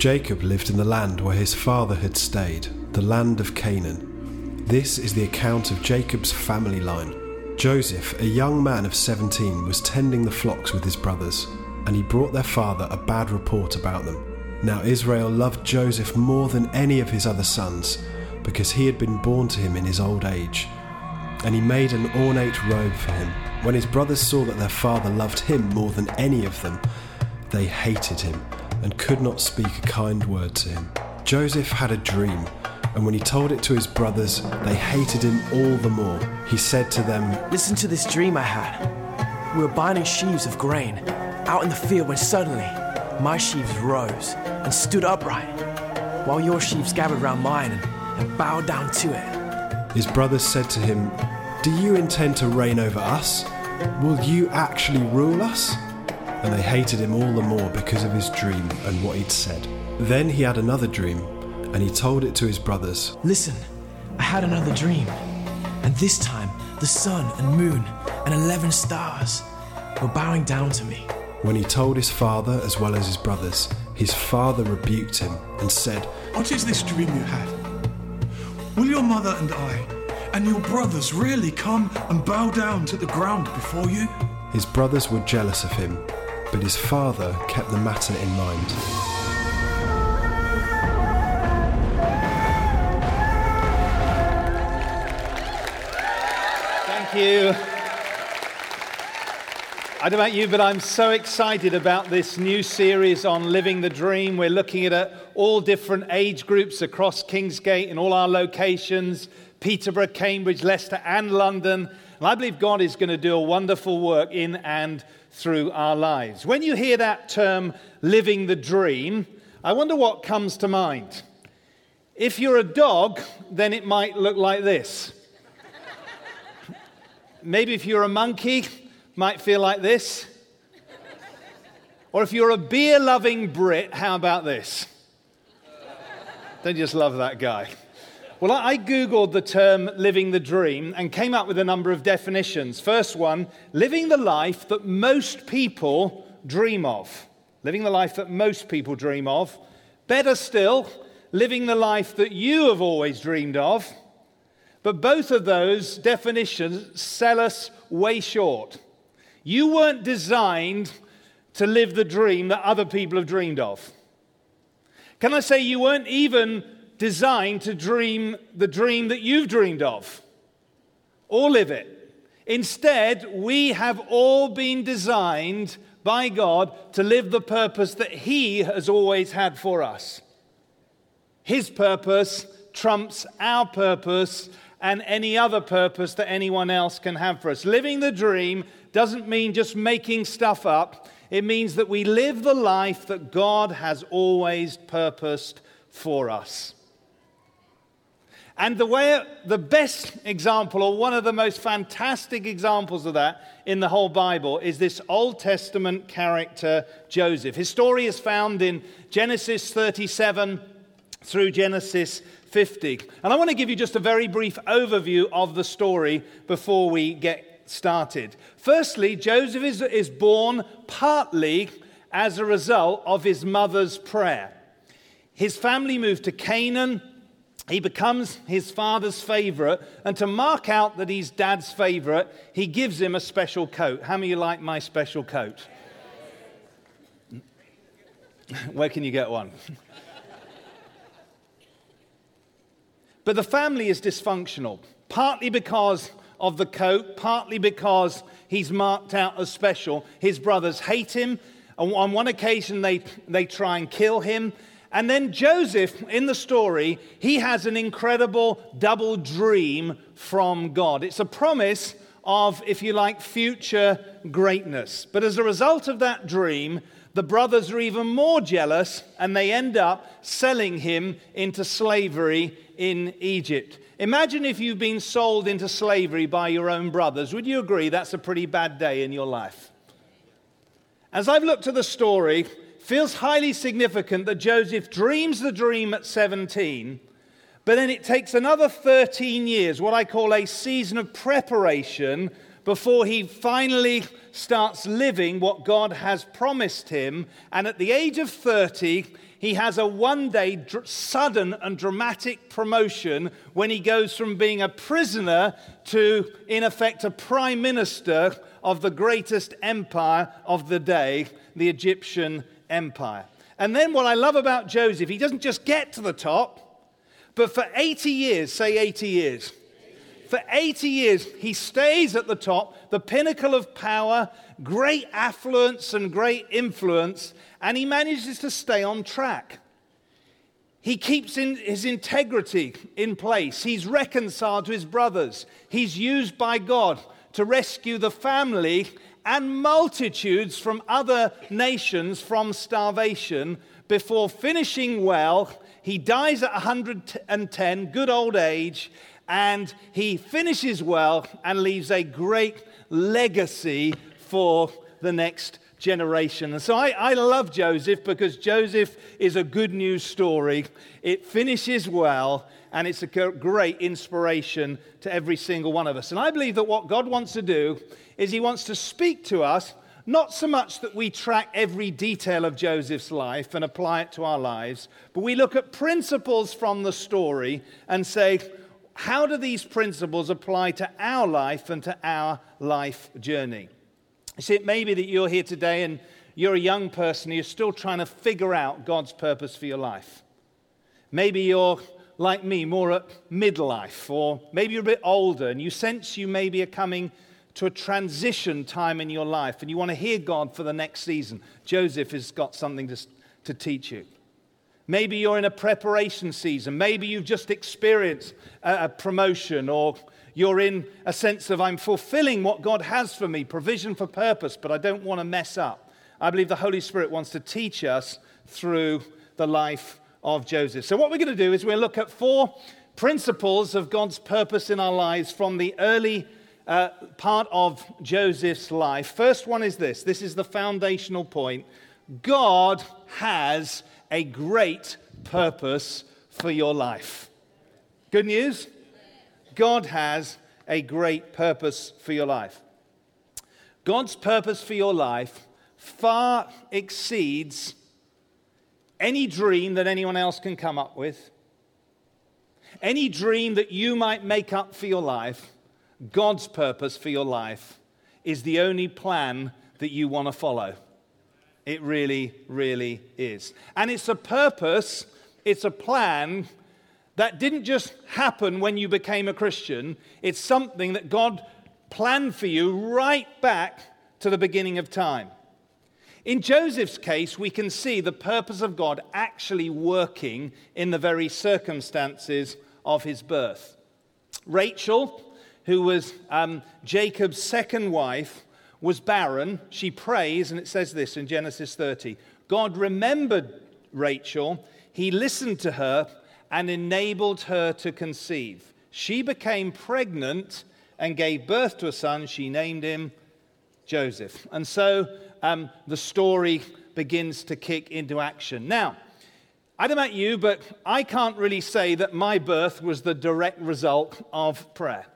Jacob lived in the land where his father had stayed, the land of Canaan. This is the account of Jacob's family line. Joseph, a young man of 17, was tending the flocks with his brothers, and he brought their father a bad report about them. Now Israel loved Joseph more than any of his other sons, because he had been born to him in his old age. And he made an ornate robe for him. When his brothers saw that their father loved him more than any of them, they hated him and could not speak a kind word to him. Joseph had a dream, and when he told it to his brothers, they hated him all the more. He said to them, Listen to this dream I had. We were binding sheaves of grain out in the field when suddenly my sheaves rose and stood upright, while your sheaves gathered round mine and, and bowed down to it. His brothers said to him, Do you intend to reign over us? Will you actually rule us? And they hated him all the more because of his dream and what he'd said. Then he had another dream, and he told it to his brothers. Listen, I had another dream, and this time the sun and moon and eleven stars were bowing down to me. When he told his father as well as his brothers, his father rebuked him and said, What is this dream you had? Will your mother and I and your brothers really come and bow down to the ground before you? His brothers were jealous of him, but his father kept the matter in mind. Thank you. I don't know about you, but I'm so excited about this new series on living the dream. We're looking at uh, all different age groups across Kingsgate in all our locations Peterborough, Cambridge, Leicester, and London. And I believe God is going to do a wonderful work in and through our lives. When you hear that term, living the dream, I wonder what comes to mind. If you're a dog, then it might look like this. Maybe if you're a monkey, might feel like this. Or if you're a beer loving Brit, how about this? Don't you just love that guy? Well, I Googled the term living the dream and came up with a number of definitions. First one living the life that most people dream of. Living the life that most people dream of. Better still, living the life that you have always dreamed of. But both of those definitions sell us way short. You weren't designed to live the dream that other people have dreamed of. Can I say you weren't even designed to dream the dream that you've dreamed of or live it? Instead, we have all been designed by God to live the purpose that He has always had for us. His purpose trumps our purpose and any other purpose that anyone else can have for us. Living the dream doesn't mean just making stuff up, it means that we live the life that God has always purposed for us. And the way, the best example, or one of the most fantastic examples of that in the whole Bible, is this Old Testament character, Joseph. His story is found in Genesis 37 through Genesis 50. And I want to give you just a very brief overview of the story before we get started. Firstly, Joseph is, is born partly as a result of his mother's prayer. His family moved to Canaan. He becomes his father's favorite, and to mark out that he's dad's favorite, he gives him a special coat. How many like my special coat? Where can you get one? but the family is dysfunctional, partly because of the coat, partly because he's marked out as special. His brothers hate him. And on one occasion, they, they try and kill him. And then Joseph, in the story, he has an incredible double dream from God. It's a promise of, if you like, future greatness. But as a result of that dream, the brothers are even more jealous and they end up selling him into slavery in Egypt. Imagine if you've been sold into slavery by your own brothers. Would you agree that's a pretty bad day in your life? As I've looked at the story, feels highly significant that Joseph dreams the dream at 17, but then it takes another 13 years, what I call a season of preparation, before he finally starts living what God has promised him. And at the age of 30, he has a one day dr- sudden and dramatic promotion when he goes from being a prisoner to, in effect, a prime minister of the greatest empire of the day, the Egyptian empire. And then what I love about Joseph, he doesn't just get to the top, but for 80 years, say 80 years, for 80 years, he stays at the top, the pinnacle of power, great affluence and great influence, and he manages to stay on track. He keeps in his integrity in place. He's reconciled to his brothers. He's used by God to rescue the family and multitudes from other nations from starvation before finishing well. He dies at 110, good old age, and he finishes well and leaves a great legacy for the next generation. And so I, I, love Joseph because Joseph is a good news story. It finishes well and it's a great inspiration to every single one of us. And I believe that what God wants to do is He wants to speak to us, not so much that we track every detail of Joseph's life and apply it to our lives, but we look at principles from the story and say, how do these principles apply to our life and to our life journey? You see, it may be that you're here today and you're a young person, you're still trying to figure out God's purpose for your life. Maybe you're like me, more at midlife, or maybe you're a bit older and you sense you maybe are coming to a transition time in your life and you want to hear God for the next season. Joseph has got something to, to teach you. Maybe you're in a preparation season. Maybe you've just experienced a, a promotion or you're in a sense of I'm fulfilling what God has for me, provision for purpose, but I don't want to mess up. I believe the Holy Spirit wants to teach us through the life of Joseph. So, what we're going to do is we'll look at four principles of God's purpose in our lives from the early uh, part of Joseph's life. First one is this this is the foundational point God has a great purpose for your life. Good news? God has a great purpose for your life. God's purpose for your life far exceeds any dream that anyone else can come up with, any dream that you might make up for your life. God's purpose for your life is the only plan that you want to follow. It really, really is. And it's a purpose, it's a plan that didn't just happen when you became a Christian, it's something that God planned for you right back to the beginning of time. In Joseph's case, we can see the purpose of God actually working in the very circumstances of his birth. Rachel, who was um, Jacob's second wife, was barren, she prays, and it says this in Genesis 30 God remembered Rachel, he listened to her, and enabled her to conceive. She became pregnant and gave birth to a son. She named him Joseph. And so um, the story begins to kick into action. Now, I don't know about you, but I can't really say that my birth was the direct result of prayer.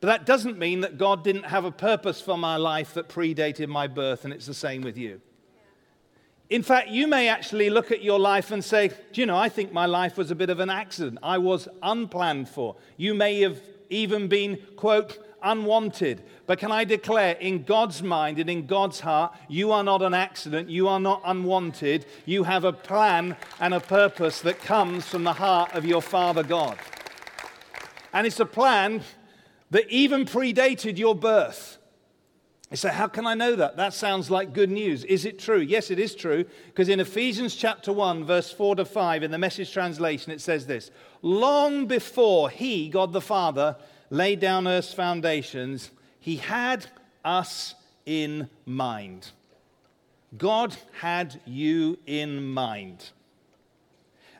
But that doesn't mean that God didn't have a purpose for my life that predated my birth, and it's the same with you. In fact, you may actually look at your life and say, Do you know, I think my life was a bit of an accident. I was unplanned for. You may have even been, quote, unwanted. But can I declare, in God's mind and in God's heart, you are not an accident. You are not unwanted. You have a plan and a purpose that comes from the heart of your Father God. And it's a plan that even predated your birth. You say, How can I know that? That sounds like good news. Is it true? Yes, it is true, because in Ephesians chapter 1, verse 4 to 5, in the message translation, it says this Long before He, God the Father, laid down earth's foundations, He had us in mind. God had you in mind.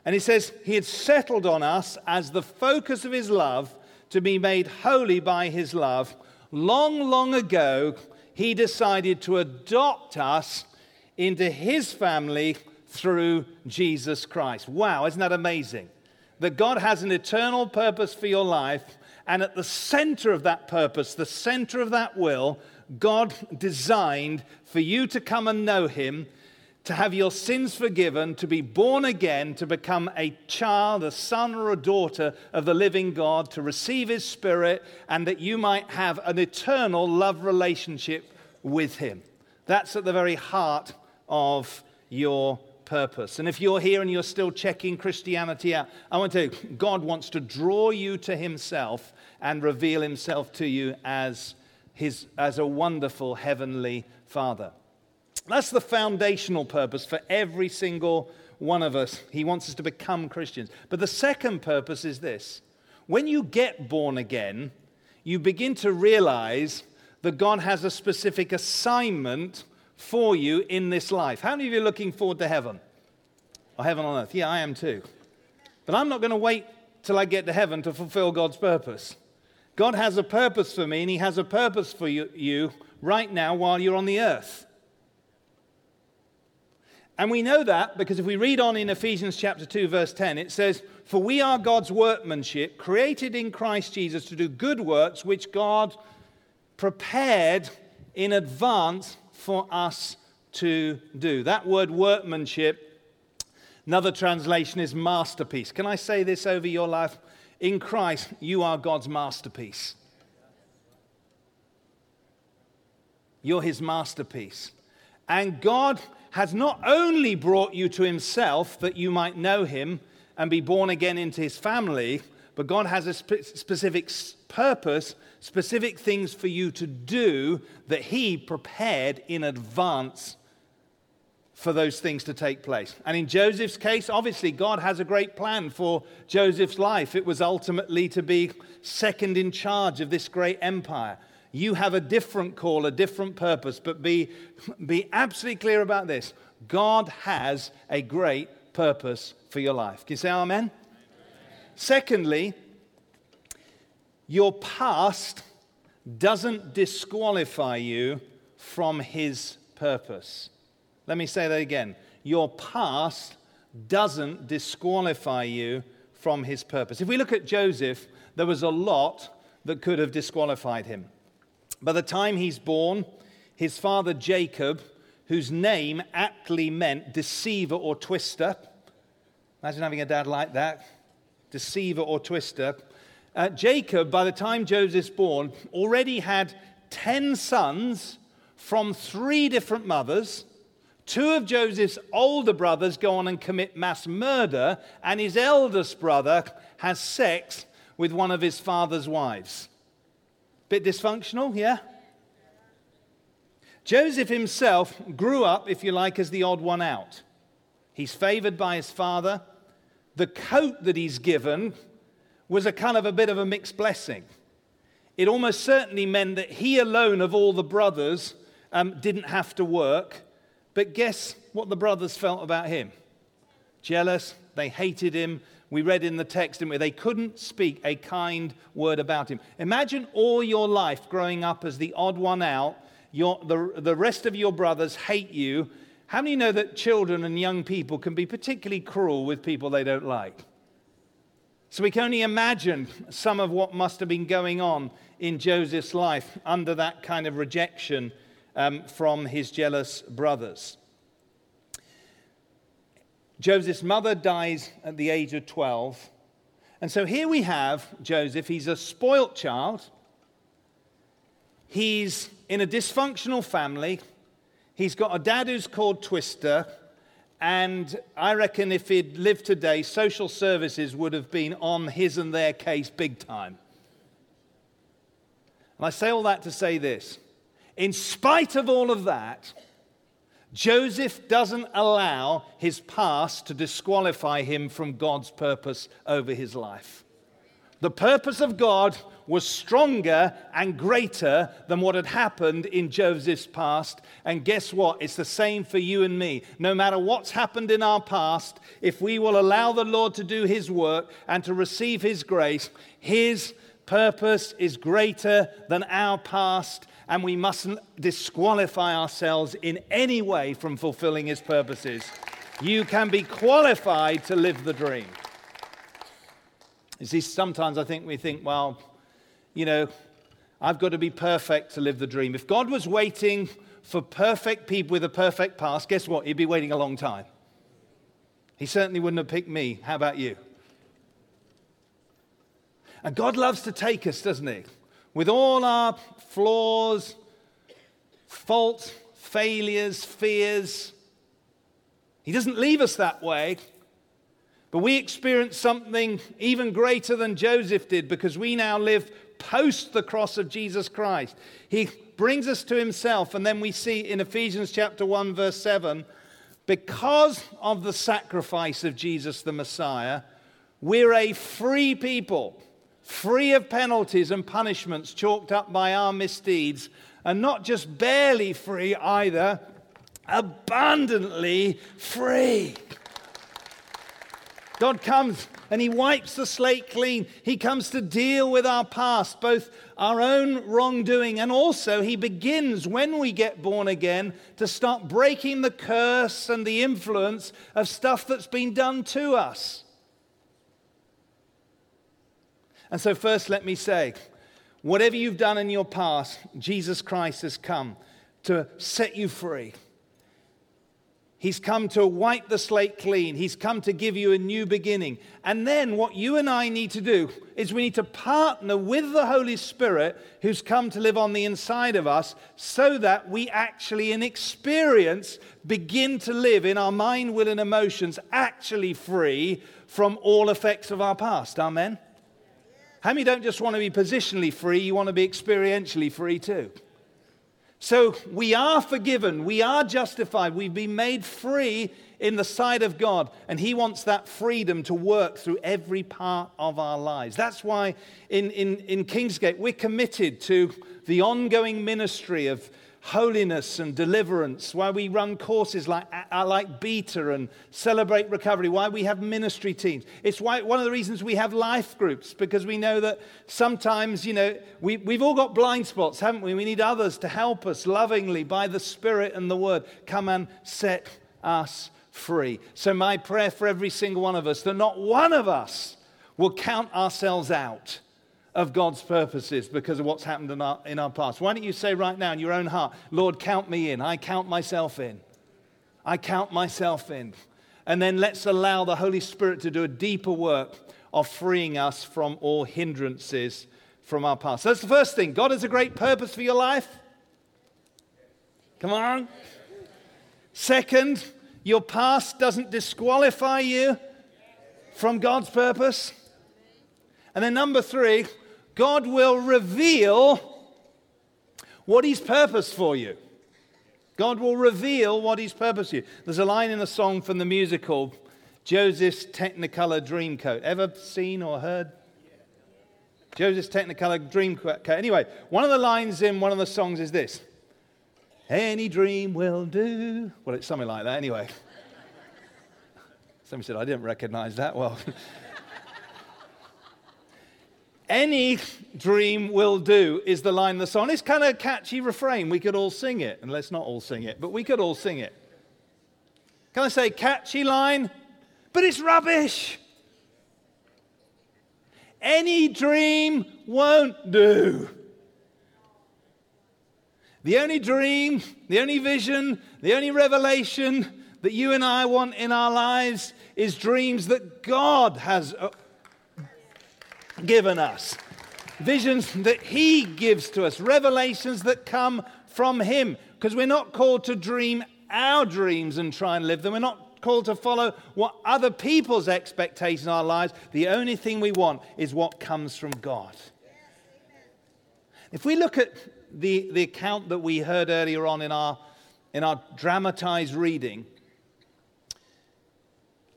And He says He had settled on us as the focus of His love to be made holy by his love, long, long ago, he decided to adopt us into his family through Jesus Christ. Wow, isn't that amazing? That God has an eternal purpose for your life, And at the center of that purpose, the center of that will, God designed for you to come and know Him, to have your sins forgiven, to be born again, to become a child, a son or a daughter of the living God, to receive His Spirit, and that you might have an eternal love relationship with Him. That's at the very heart of your purpose. And if you're here and you're still checking Christianity out, I want to tell you, God wants to draw you to Himself and reveal Himself to you as, his, as a wonderful heavenly Father. That's the foundational purpose for every single one of us. He wants us to become Christians. But the second purpose is this when you get born again, you begin to realize that God has a specific assignment for you in this life. How many of you are looking forward to heaven? Or heaven on earth? Yeah, I am too. But I'm not going to wait till I get to heaven to fulfill God's purpose. God has a purpose for me, and He has a purpose for you, you right now while you're on the earth. And we know that because if we read on in Ephesians chapter 2, verse 10, it says, For we are God's workmanship, created in Christ Jesus to do good works, which God prepared in advance for us to do. That word workmanship, another translation is masterpiece. Can I say this over your life? In Christ, you are God's masterpiece. You're his masterpiece. And God has not only brought you to himself that you might know him and be born again into his family, but God has a spe- specific purpose, specific things for you to do that He prepared in advance for those things to take place. And in Joseph's case, obviously, God has a great plan for Joseph's life. It was ultimately to be second in charge of this great empire. You have a different call, a different purpose, but be, be absolutely clear about this God has a great purpose for your life. Can you say amen? Secondly, your past doesn't disqualify you from his purpose. Let me say that again. Your past doesn't disqualify you from his purpose. If we look at Joseph, there was a lot that could have disqualified him. By the time he's born, his father Jacob, whose name aptly meant deceiver or twister, imagine having a dad like that deceiver or twister. Uh, Jacob, by the time Joseph's born, already had 10 sons from three different mothers. Two of Joseph's older brothers go on and commit mass murder, and his eldest brother has sex with one of his father's wives. Bit dysfunctional, yeah? Joseph himself grew up, if you like, as the odd one out. He's favored by his father the coat that he's given was a kind of a bit of a mixed blessing. It almost certainly meant that he alone of all the brothers um, didn't have to work. But guess what the brothers felt about him? Jealous. They hated him. We read in the text, didn't we? They couldn't speak a kind word about him. Imagine all your life growing up as the odd one out. Your, the, the rest of your brothers hate you, how many know that children and young people can be particularly cruel with people they don't like? So we can only imagine some of what must have been going on in Joseph's life under that kind of rejection um, from his jealous brothers. Joseph's mother dies at the age of 12. And so here we have Joseph. He's a spoilt child. He's in a dysfunctional family. He's got a dad who's called Twister, and I reckon if he'd lived today, social services would have been on his and their case big time. And I say all that to say this in spite of all of that, Joseph doesn't allow his past to disqualify him from God's purpose over his life. The purpose of God was stronger and greater than what had happened in Joseph's past. And guess what? It's the same for you and me. No matter what's happened in our past, if we will allow the Lord to do his work and to receive his grace, his purpose is greater than our past. And we mustn't disqualify ourselves in any way from fulfilling his purposes. You can be qualified to live the dream. You see, sometimes I think we think, well, you know, I've got to be perfect to live the dream. If God was waiting for perfect people with a perfect past, guess what? He'd be waiting a long time. He certainly wouldn't have picked me. How about you? And God loves to take us, doesn't He? With all our flaws, faults, failures, fears. He doesn't leave us that way. But we experience something even greater than Joseph did because we now live post the cross of Jesus Christ. He brings us to himself, and then we see in Ephesians chapter 1, verse 7 because of the sacrifice of Jesus the Messiah, we're a free people, free of penalties and punishments chalked up by our misdeeds, and not just barely free either, abundantly free. God comes and He wipes the slate clean. He comes to deal with our past, both our own wrongdoing, and also He begins, when we get born again, to start breaking the curse and the influence of stuff that's been done to us. And so, first, let me say, whatever you've done in your past, Jesus Christ has come to set you free. He's come to wipe the slate clean. He's come to give you a new beginning. And then what you and I need to do is we need to partner with the Holy Spirit who's come to live on the inside of us so that we actually, in experience, begin to live in our mind, will, and emotions actually free from all effects of our past. Amen? How many don't just want to be positionally free, you want to be experientially free too? So we are forgiven, we are justified, we've been made free in the sight of God, and He wants that freedom to work through every part of our lives. That's why in, in, in Kingsgate we're committed to the ongoing ministry of holiness and deliverance, why we run courses like, uh, like Beta and Celebrate Recovery, why we have ministry teams. It's why, one of the reasons we have life groups, because we know that sometimes, you know, we, we've all got blind spots, haven't we? We need others to help us lovingly by the Spirit and the Word come and set us free. So, my prayer for every single one of us that not one of us will count ourselves out of God's purposes because of what's happened in our, in our past. Why don't you say right now in your own heart, Lord, count me in. I count myself in. I count myself in. And then let's allow the Holy Spirit to do a deeper work of freeing us from all hindrances from our past. So that's the first thing. God has a great purpose for your life. Come on. Second, your past doesn't disqualify you from God's purpose. And then number three, God will reveal what He's purposed for you. God will reveal what He's purposed for you. There's a line in a song from the musical Joseph's Technicolor Dreamcoat. Ever seen or heard? Joseph's Technicolor Dreamcoat. Anyway, one of the lines in one of the songs is this Any dream will do. Well, it's something like that anyway. Somebody said, I didn't recognize that. Well, Any dream will do is the line in the song. It's kind of a catchy refrain. We could all sing it, and let's not all sing it, but we could all sing it. Can I say catchy line? But it's rubbish. Any dream won't do. The only dream, the only vision, the only revelation that you and I want in our lives is dreams that God has given us, visions that He gives to us, revelations that come from Him. Because we're not called to dream our dreams and try and live them. We're not called to follow what other people's expectations in our lives. The only thing we want is what comes from God. If we look at the, the account that we heard earlier on in our, in our dramatized reading,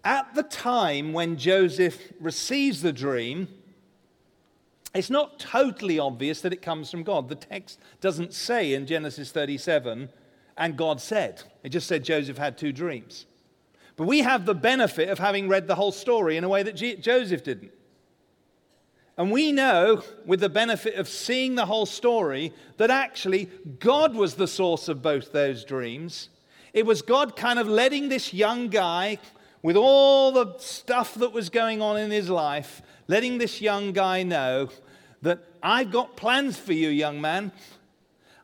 at the time when Joseph receives the dream, it's not totally obvious that it comes from God. The text doesn't say in Genesis 37, and God said. It just said Joseph had two dreams. But we have the benefit of having read the whole story in a way that G- Joseph didn't. And we know, with the benefit of seeing the whole story, that actually God was the source of both those dreams. It was God kind of letting this young guy, with all the stuff that was going on in his life, letting this young guy know that I've got plans for you, young man.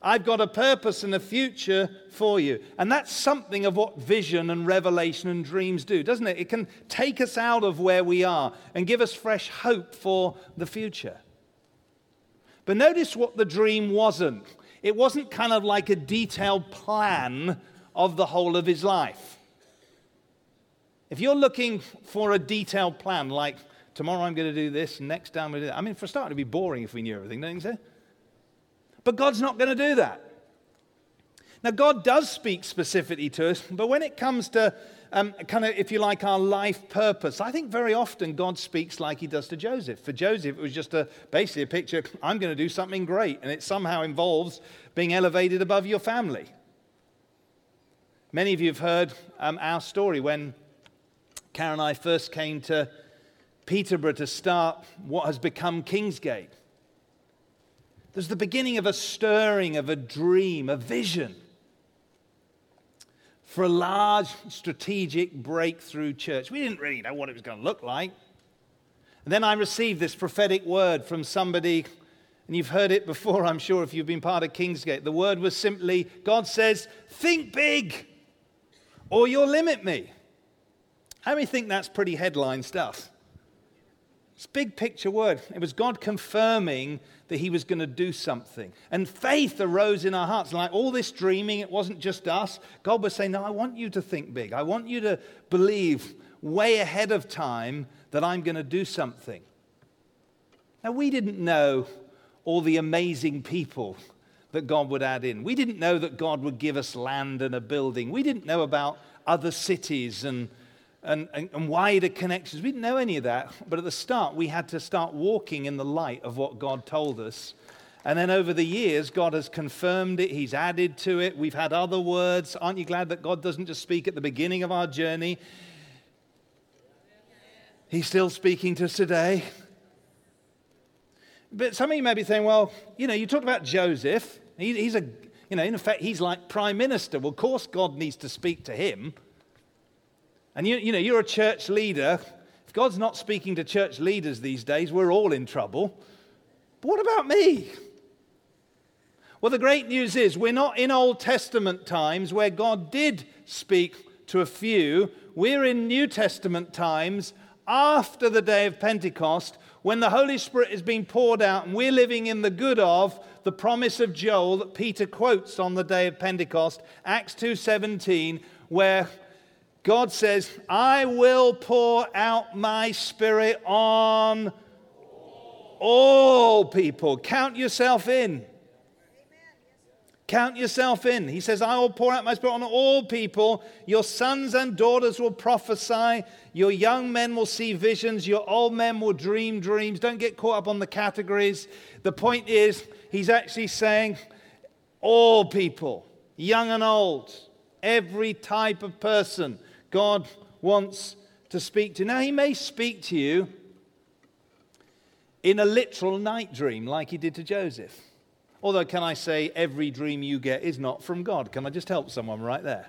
I've got a purpose and a future for you. And that's something of what vision and revelation and dreams do, doesn't it? It can take us out of where we are and give us fresh hope for the future. But notice what the dream wasn't. It wasn't kind of like a detailed plan of the whole of his life. If you're looking for a detailed plan, like tomorrow I'm going to do this, next time I'm going to do that, I mean, for a start, it'd be boring if we knew everything, don't you say? But God's not going to do that. Now, God does speak specifically to us, but when it comes to um, kind of, if you like, our life purpose, I think very often God speaks like he does to Joseph. For Joseph, it was just a, basically a picture I'm going to do something great, and it somehow involves being elevated above your family. Many of you have heard um, our story when Karen and I first came to Peterborough to start what has become Kingsgate. There's the beginning of a stirring, of a dream, a vision for a large strategic breakthrough church. We didn't really know what it was going to look like. And then I received this prophetic word from somebody, and you've heard it before, I'm sure, if you've been part of Kingsgate. The word was simply God says, Think big, or you'll limit me. How many think that's pretty headline stuff? It's big picture word. It was God confirming that He was going to do something. And faith arose in our hearts. Like all this dreaming, it wasn't just us. God was saying, No, I want you to think big. I want you to believe way ahead of time that I'm going to do something. Now, we didn't know all the amazing people that God would add in. We didn't know that God would give us land and a building. We didn't know about other cities and and, and, and, wider connections. We didn't know any of that, but at the start, we had to start walking in the light of what God told us. And then over the years, God has confirmed it, He's added to it. We've had other words. Aren't you glad that God doesn't just speak at the beginning of our journey? He's still speaking to us today. But some of you may be saying, well, you know, you talked about Joseph. He, he's a, you know, in effect, he's like prime minister. Well, of course, God needs to speak to him. And you, you know, you're a church leader. If God's not speaking to church leaders these days, we're all in trouble. But what about me? Well, the great news is we're not in Old Testament times where God did speak to a few. We're in New Testament times after the day of Pentecost when the Holy Spirit is being poured out and we're living in the good of the promise of Joel that Peter quotes on the day of Pentecost, Acts 2:17, where God says, I will pour out my spirit on all people. Count yourself in. Count yourself in. He says, I will pour out my spirit on all people. Your sons and daughters will prophesy. Your young men will see visions. Your old men will dream dreams. Don't get caught up on the categories. The point is, he's actually saying, all people, young and old, every type of person God wants to speak to. Now, He may speak to you in a literal night dream like He did to Joseph. Although, can I say, every dream you get is not from God? Can I just help someone right there?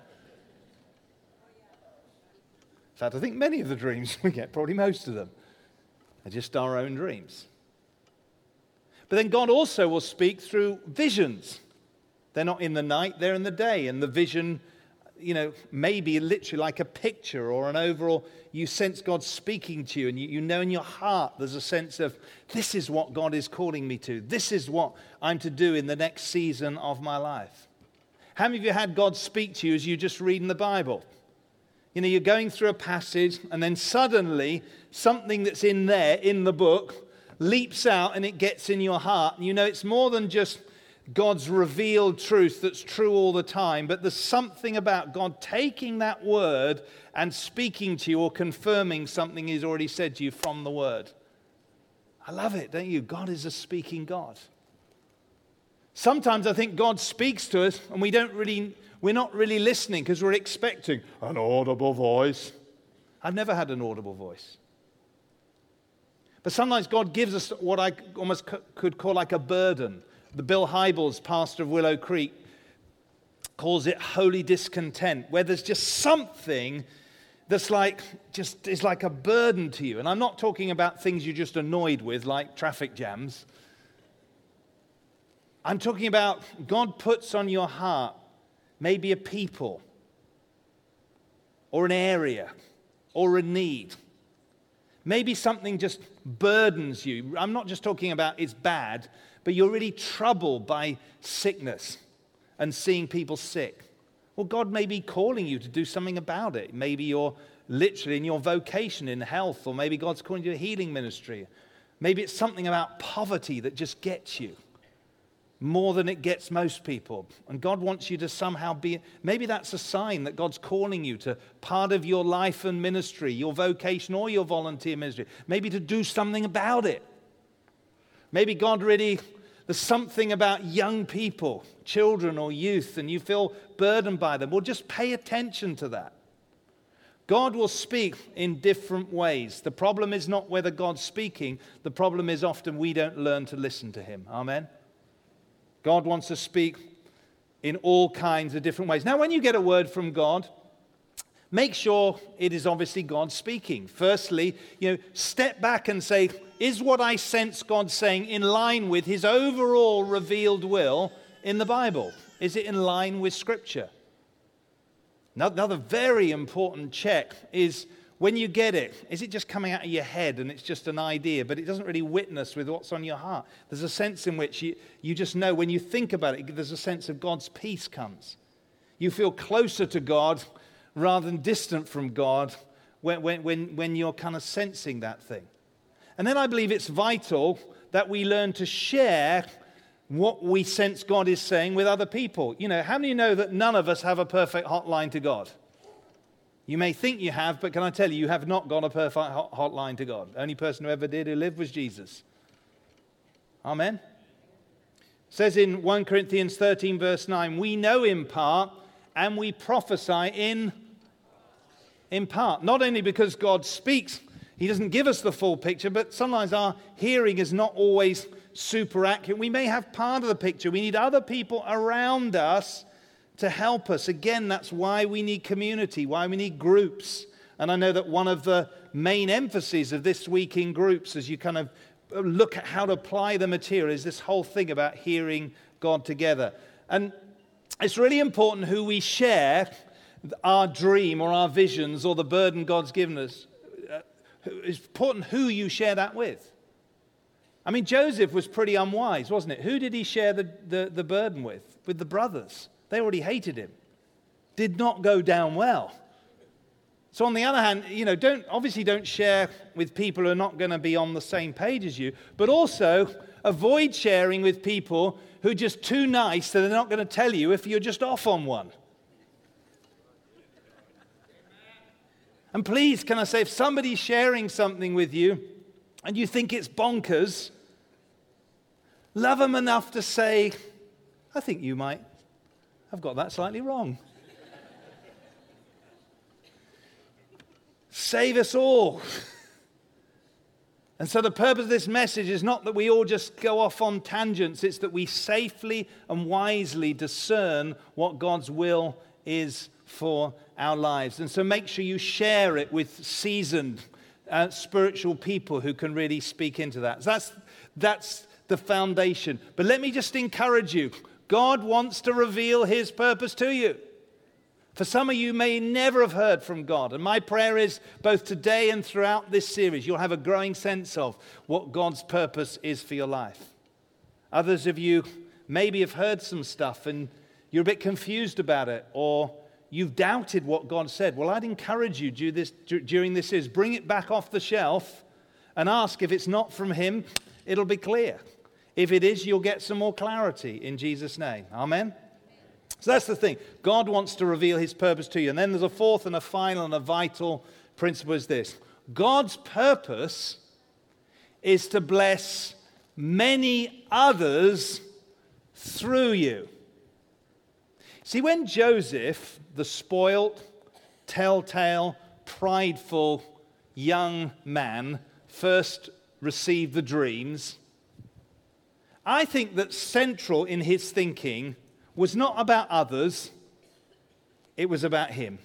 In fact, I think many of the dreams we get, probably most of them, are just our own dreams. But then God also will speak through visions. They're not in the night, they're in the day. And the vision you know, maybe literally like a picture or an overall, you sense God speaking to you, and you, you, know in your heart there's a sense of, this is what God is calling me to. This is what I'm to do in the next season of my life. How many of you had God speak to you as you just reading the Bible? You know, you're going through a passage, and then suddenly something that's in there, in the book, leaps out and it gets in your heart. And you know, it's more than just God's revealed truth that's true all the time, but there's something about God taking that word and speaking to you or confirming something He's already said to you from the word. I love it, don't you? God is a speaking God. Sometimes I think God speaks to us and we don't really, we're not really listening because we're expecting an audible voice. I've never had an audible voice. But sometimes God gives us what I almost could call like a burden the Bill Hybels, pastor of Willow Creek, calls it holy discontent, where there's just something that's like just is like a burden to you. And I'm not talking about things you're just annoyed with, like traffic jams. I'm talking about God puts on your heart maybe a people or an area or a need. Maybe something just burdens you. I'm not just talking about it's bad, but you're really troubled by sickness and seeing people sick. Well, God may be calling you to do something about it. Maybe you're literally in your vocation in health, or maybe God's calling you to a healing ministry. Maybe it's something about poverty that just gets you more than it gets most people. And God wants you to somehow be, maybe that's a sign that God's calling you to part of your life and ministry, your vocation or your volunteer ministry, maybe to do something about it. Maybe God really, there's something about young people, children or youth, and you feel burdened by them. Well, just pay attention to that. God will speak in different ways. The problem is not whether God's speaking, the problem is often we don't learn to listen to Him. Amen? God wants to speak in all kinds of different ways. Now, when you get a word from God, make sure it is obviously God speaking. Firstly, you know, step back and say, is what I sense God saying in line with his overall revealed will in the Bible? Is it in line with Scripture? Another very important check is when you get it, is it just coming out of your head and it's just an idea, but it doesn't really witness with what's on your heart? There's a sense in which you, you just know when you think about it, there's a sense of God's peace comes. You feel closer to God rather than distant from God when, when, when, when you're kind of sensing that thing. And then I believe it's vital that we learn to share what we sense God is saying with other people. You know, how many know that none of us have a perfect hotline to God? You may think you have, but can I tell you, you have not got a perfect hotline to God. The only person who ever did who lived was Jesus. Amen. It says in 1 Corinthians 13, verse 9, we know in part and we prophesy in, in part. Not only because God speaks, He doesn't give us the full picture, but sometimes our hearing is not always super accurate. We may have part of the picture. We need other people around us to help us. Again, that's why we need community, why we need groups. And I know that one of the main emphases of this week in groups, as you kind of look at how to apply the material, is this whole thing about hearing God together. And it's really important who we share our dream or our visions or the burden God's given us. Uh, it's important who you share that with. I mean, Joseph was pretty unwise, wasn't it? Who did he share the, the, the burden with? With the brothers. They already hated him. Did not go down well. So on the other hand, you know, don't obviously don't share with people who are not going to be on the same page as you, but also avoid sharing with people who are just too nice that they're not going to tell you if you're just off on one. And please, can I say, if somebody's sharing something with you and you think it's bonkers, love them enough to say, I think you might I've got that slightly wrong. Save us all. And so, the purpose of this message is not that we all just go off on tangents, it's that we safely and wisely discern what God's will is for our lives. And so, make sure you share it with seasoned uh, spiritual people who can really speak into that. So that's, that's the foundation. But let me just encourage you God wants to reveal his purpose to you. For some of you may never have heard from God. And my prayer is both today and throughout this series, you'll have a growing sense of what God's purpose is for your life. Others of you maybe have heard some stuff and you're a bit confused about it, or you've doubted what God said. Well, I'd encourage you during this is bring it back off the shelf and ask if it's not from Him, it'll be clear. If it is, you'll get some more clarity in Jesus' name. Amen? So that's the thing. God wants to reveal his purpose to you. And then there's a fourth and a final and a vital principle is this God's purpose is to bless many others through you. See, when Joseph, the spoilt, telltale, prideful young man, first received the dreams, I think that central in his thinking was not about others, it was about him.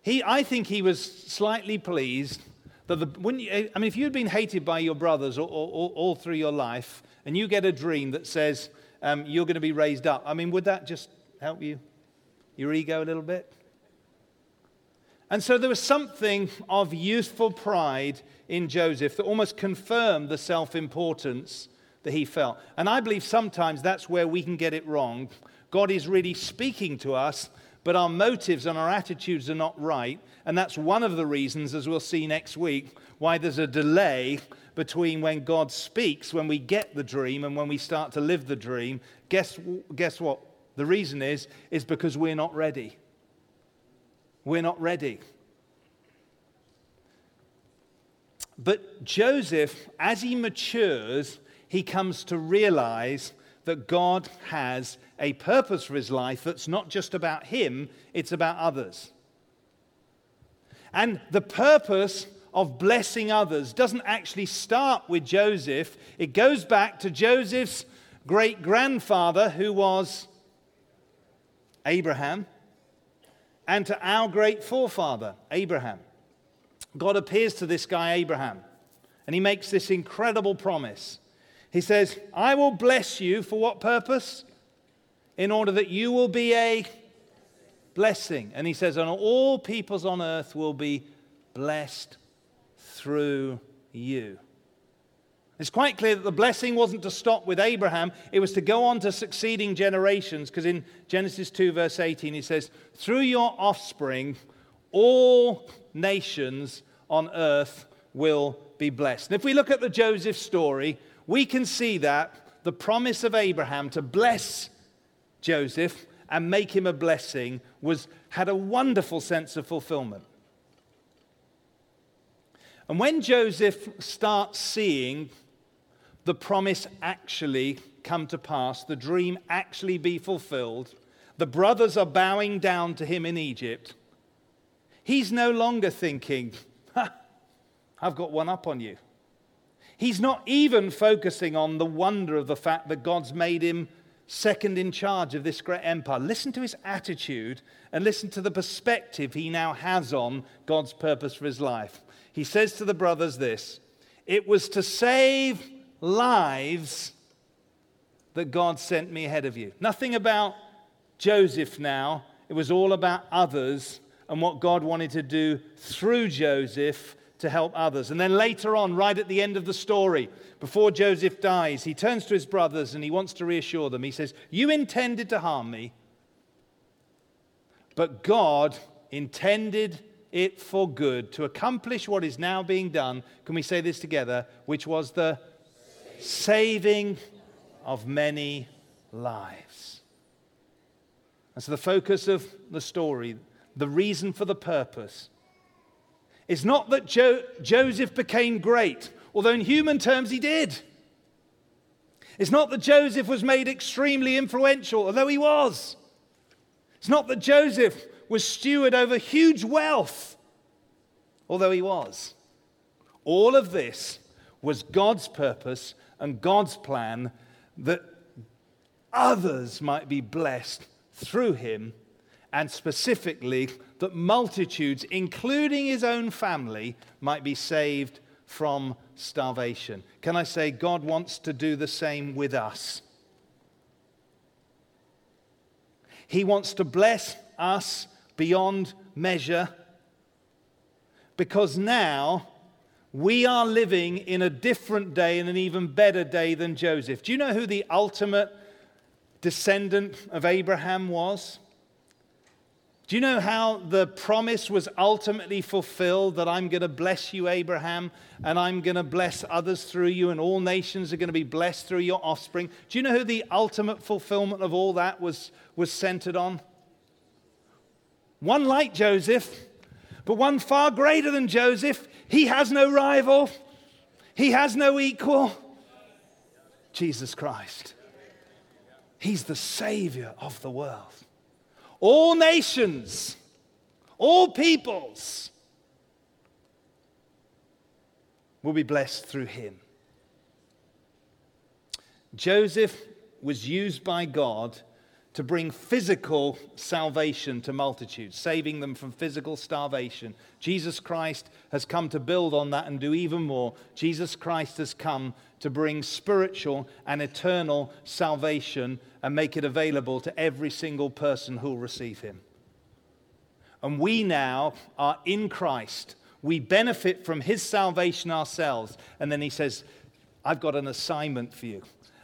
He, I think he was slightly pleased That the, you, I mean, if you'd been hated by your brothers all, all, all through your life, and you get a dream that says um, you're going to be raised up, I mean, would that just help you, your ego a little bit? And so there was something of youthful pride in Joseph that almost confirmed the self importance that he felt. And I believe sometimes that's where we can get it wrong. God is really speaking to us, but our motives and our attitudes are not right. And that's one of the reasons, as we'll see next week, why there's a delay between when God speaks, when we get the dream, and when we start to live the dream. Guess, guess what? The reason is, is because we're not ready. We're not ready. But Joseph, as he matures, he comes to realize that God has a purpose for his life that's not just about him, it's about others. And the purpose of blessing others doesn't actually start with Joseph, it goes back to Joseph's great grandfather, who was Abraham, and to our great forefather, Abraham. God appears to this guy, Abraham, and he makes this incredible promise. He says, I will bless you for what purpose? In order that you will be a blessing. And he says, and all peoples on earth will be blessed through you. It's quite clear that the blessing wasn't to stop with Abraham, it was to go on to succeeding generations, because in Genesis 2, verse 18, he says, Through your offspring, all nations on earth will be blessed. And if we look at the Joseph story, we can see that the promise of Abraham to bless Joseph and make him a blessing was, had a wonderful sense of fulfillment. And when Joseph starts seeing the promise actually come to pass, the dream actually be fulfilled, the brothers are bowing down to him in Egypt, he's no longer thinking, I've got one up on you. He's not even focusing on the wonder of the fact that God's made him second in charge of this great empire. Listen to his attitude and listen to the perspective he now has on God's purpose for his life. He says to the brothers this It was to save lives that God sent me ahead of you. Nothing about Joseph now. It was all about others and what God wanted to do through Joseph to help others. And then later on, right at the end of the story, before Joseph dies, he turns to his brothers and he wants to reassure them. He says, You intended to harm me, but God intended it for good to accomplish what is now being done. Can we say this together? Which was the saving of many lives. And so, the focus of the story, the reason for the purpose, is not that jo- Joseph became great, although in human terms he did. It's not that Joseph was made extremely influential, although he was. It's not that Joseph was steward over huge wealth, although he was. All of this was God's purpose and God's plan that others might be blessed through him, and specifically that multitudes, including his own family, might be saved from starvation. Can I say, God wants to do the same with us? He wants to bless us beyond measure because now we are living in a different day and an even better day than Joseph. Do you know who the ultimate descendant of Abraham was? Do you know how the promise was ultimately fulfilled that I'm going to bless you, Abraham, and I'm going to bless others through you, and all nations are going to be blessed through your offspring? Do you know who the ultimate fulfillment of all that was, was centered on? One like Joseph, but one far greater than Joseph. He has no rival, he has no equal. Jesus Christ. He's the Savior of the world. All nations, all peoples will be blessed through him. Joseph was used by God to bring physical salvation to multitudes, saving them from physical starvation. Jesus Christ has come to build on that and do even more. Jesus Christ has come to bring spiritual and eternal salvation and make it available to every single person who will receive him. And we now are in Christ. We benefit from his salvation ourselves. And then he says, I've got an assignment for you.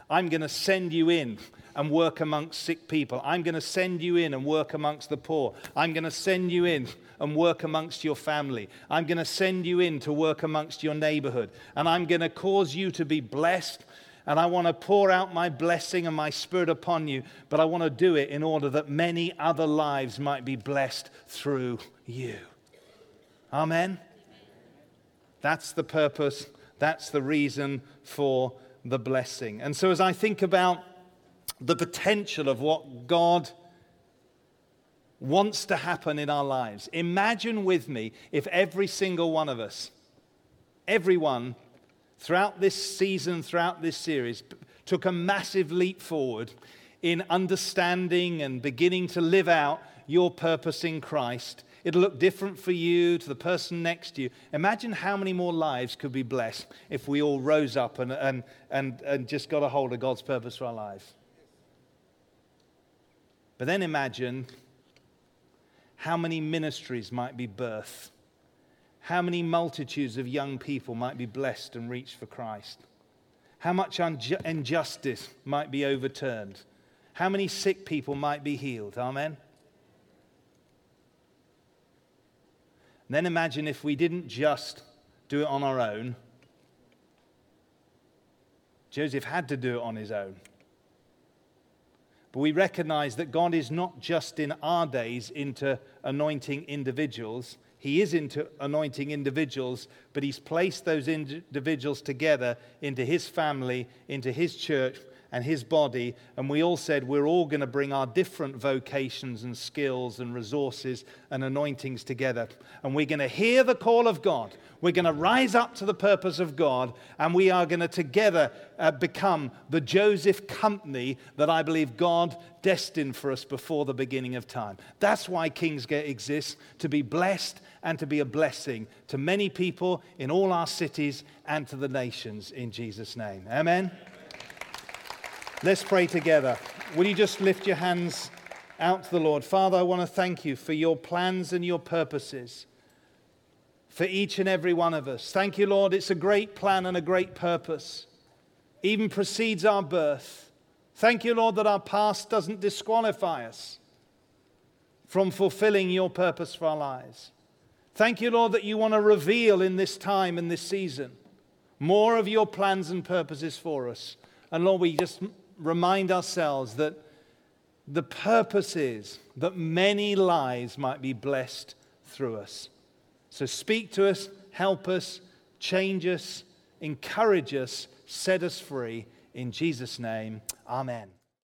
I'm going to send you in and work amongst sick people. I'm going to send you in and work amongst the poor. I'm going to send you in and work amongst your family. I'm going to send you in to work amongst your neighborhood. And I'm going to cause you to be blessed. And I want to pour out my blessing and my spirit upon you. But I want to do it in order that many other lives might be blessed through you. Amen? That's the purpose. That's the reason for the blessing. And so as I think about the potential of what God wants to happen in our lives. Imagine with me if every single one of us, everyone throughout this season, throughout this series, took a massive leap forward in understanding and beginning to live out your purpose in Christ. It'll look different for you, to the person next to you. Imagine how many more lives could be blessed if we all rose up and, and, and, and just got a hold of God's purpose for our lives. But then imagine how many ministries might be birthed, how many multitudes of young people might be blessed and reached for Christ, how much injustice might be overturned, how many sick people might be healed. Amen. And then imagine if we didn't just do it on our own. Joseph had to do it on his own. But we recognize that God is not just in our days into anointing individuals. He is into anointing individuals, but He's placed those individuals together into His family, into His church, and his body. And we all said we're all going to bring our different vocations and skills and resources and anointings together. And we're going to hear the call of God. We're going to rise up to the purpose of God. And we are going to together uh, become the Joseph company that I believe God destined for us before the beginning of time. That's why Kingsgate exists to be blessed and to be a blessing to many people in all our cities and to the nations in Jesus' name. Amen. Let's pray together. Will you just lift your hands out to the Lord? Father, I want to thank you for your plans and your purposes for each and every one of us. Thank you, Lord. It's a great plan and a great purpose, even precedes our birth. Thank you, Lord, that our past doesn't disqualify us from fulfilling your purpose for our lives. Thank you, Lord, that you want to reveal in this time and this season more of your plans and purposes for us. And Lord, we just remind ourselves that the purpose is that many lives might be blessed through us. So speak to us, help us, change us, encourage us, set us free. In Jesus' name, amen.